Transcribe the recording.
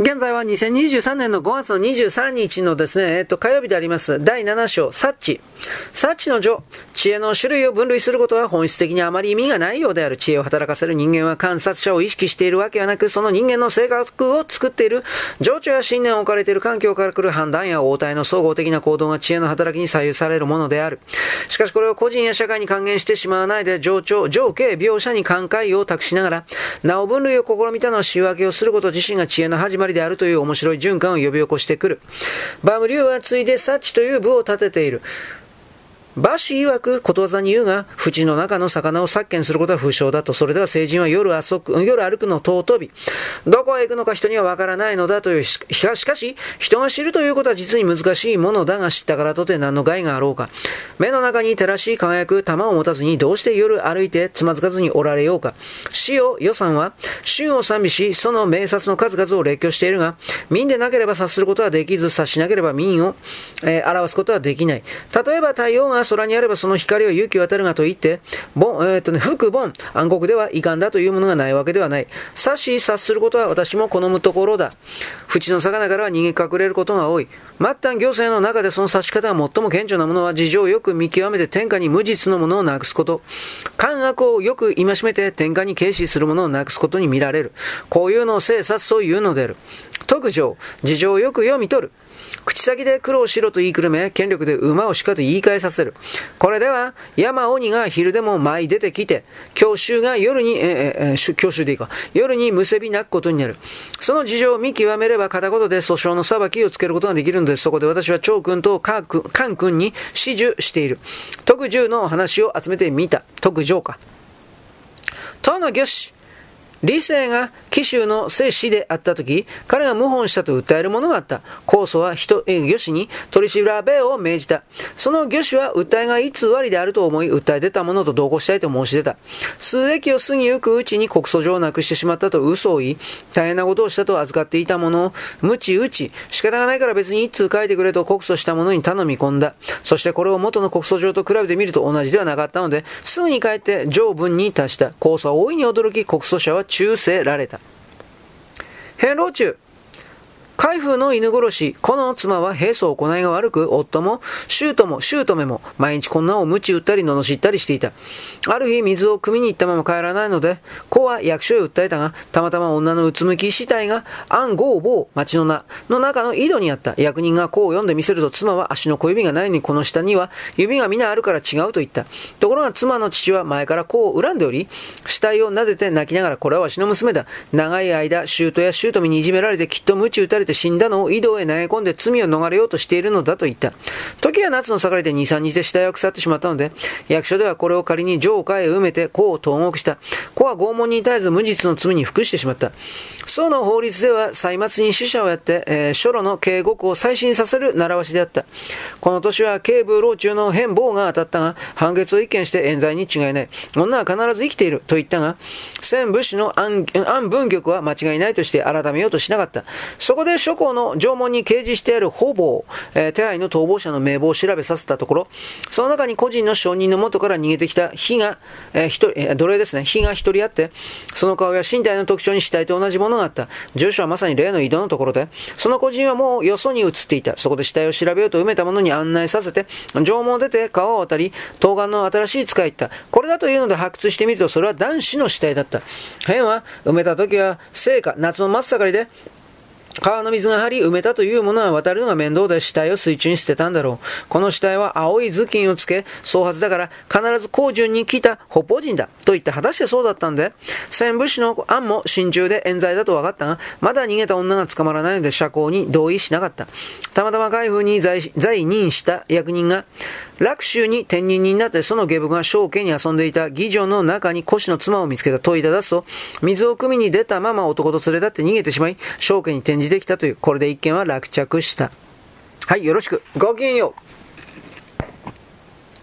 現在は2023年の5月の23日のですね、えっと、火曜日であります。第7章、サッチ。サッチの序。知恵の種類を分類することは本質的にあまり意味がないようである。知恵を働かせる人間は観察者を意識しているわけはなく、その人間の性格を作っている。情緒や信念を置かれている環境から来る判断や応対の総合的な行動が知恵の働きに左右されるものである。しかしこれを個人や社会に還元してしまわないで、情緒、情景、描写に感慨を託しながら、なお分類を試みたのは仕分けをすること自身が知恵の始まりであるという面白い循環を呼び起こしてくる。バムリューはついでサッチという部を立てている。バシ曰くことわざに言うが、淵の中の魚を殺見することは不祥だと。それでは成人は夜遊く、夜歩くの尊び。どこへ行くのか人にはわからないのだという。しかし、人が知るということは実に難しいものだが知ったからとて何の害があろうか。目の中に照らし輝く玉を持たずにどうして夜歩いてつまずかずにおられようか。死を予算は、旬を賛美し、その名察の数々を列挙しているが、民でなければ察することはできず、察しなければ民を、えー、表すことはできない。例えば太陽がが空にあればその光を勇気渡るがと言って、ボン、えっ、とね、福ボン、暗黒では遺憾だというものがないわけではない。察し、察することは私も好むところだ。淵の魚からは逃げ隠れることが多い。末端行政の中でその察し方が最も顕著なものは事情をよく見極めて天下に無実のものをなくすこと。感悪をよく戒めて天下に軽視するものをなくすことに見られる。こういうのを生殺というのである。特上、事情をよく読み取る。口先で苦労しろと言いくるめ、権力で馬をしかと言い返させる。これでは、山鬼が昼でも舞い出てきて、教習が夜に、ええー、教習でいいか、夜にむせび泣くことになる。その事情を見極めれば片言で訴訟の裁きをつけることができるのです。そこで私は長君とカン君に指示している。特従の話を集めてみた。特上か。との魚子。理性が紀州の聖子であったとき、彼が謀反したと訴えるものがあった。控訴は人、え魚子に取り調べを命じた。その魚子は訴えが偽りであると思い、訴え出たものと同行したいと申し出た。数駅を過ぎゆくうちに告訴状をなくしてしまったと嘘を言い、大変なことをしたと預かっていたものを、無知打ち、仕方がないから別に一通書いてくれと告訴したものに頼み込んだ。そしてこれを元の告訴状と比べてみると同じではなかったので、すぐに帰って上文に達した。控訴は大いに驚き、告訴者は忠せられた。変老中海風の犬殺し、この妻は平素行いが悪く、夫も、姑も、姑も、毎日こんなを鞭打ったり、罵ったりしていた。ある日、水を汲みに行ったまま帰らないので、子は役所へ訴えたが、たまたま女のうつむき死体が、暗号坊、町の名の中の井戸にあった。役人が子を読んでみせると、妻は足の小指がないのに、この下には、指が皆あるから違うと言った。ところが、妻の父は前から子を恨んでおり、死体を撫でて泣きながら、これはわしの娘だ。長い間、姑や姑にいじめられて、きっと鞭打たれて、て死んだのを井戸へ投げ込んで罪を逃れようとしているのだと言った。時は夏の盛りで2、3日で死体は腐ってしまったので、役所ではこれを仮に上下へ埋めて子を投獄した。子は拷問に絶えず無実の罪に服してしまった。宋の法律では歳末に死者をやって、えー、書路の警告を再審させる習わしであった。この年は警部老中の変貌が当たったが、判決を一見して冤罪に違いない。女は必ず生きていると言ったが、戦武士の安文玉は間違いないとして改めようとしなかった。そこで諸侯の縄文に掲示してある方々、えー、手配の逃亡者の名簿を調べさせたところ、その中に個人の証人の元から逃げてきた火が、えー、人、えー、奴隷ですね、火が一人あって、その顔や身体の特徴に死体と同じものがあった。住所はまさに例の井戸のところで、その個人はもうよそに移っていた。そこで死体を調べようと埋めたものに案内させて、縄文を出て川を渡り、東岸の新しい使い行った。これだというので発掘してみると、それは男子の死体だった。変は埋めた時は、聖火、夏の真っ盛りで、川の水が張り埋めたというものは渡るのが面倒で死体を水中に捨てたんだろう。この死体は青い頭巾をつけ、総発だから必ず高順に来た北方人だ。と言って果たしてそうだったんで、戦武士の案も心中で冤罪だと分かったが、まだ逃げた女が捕まらないので社交に同意しなかった。たまたま海風に在任した役人が、楽州に天人になってその下部が正家に遊んでいた義女の中に腰の妻を見つけた問いただすと、水を汲みに出たまま男と連れ立って逃げてしまい、正家に転じできたという、これで一件は落着した。はい、よろしく。ごきげんよう。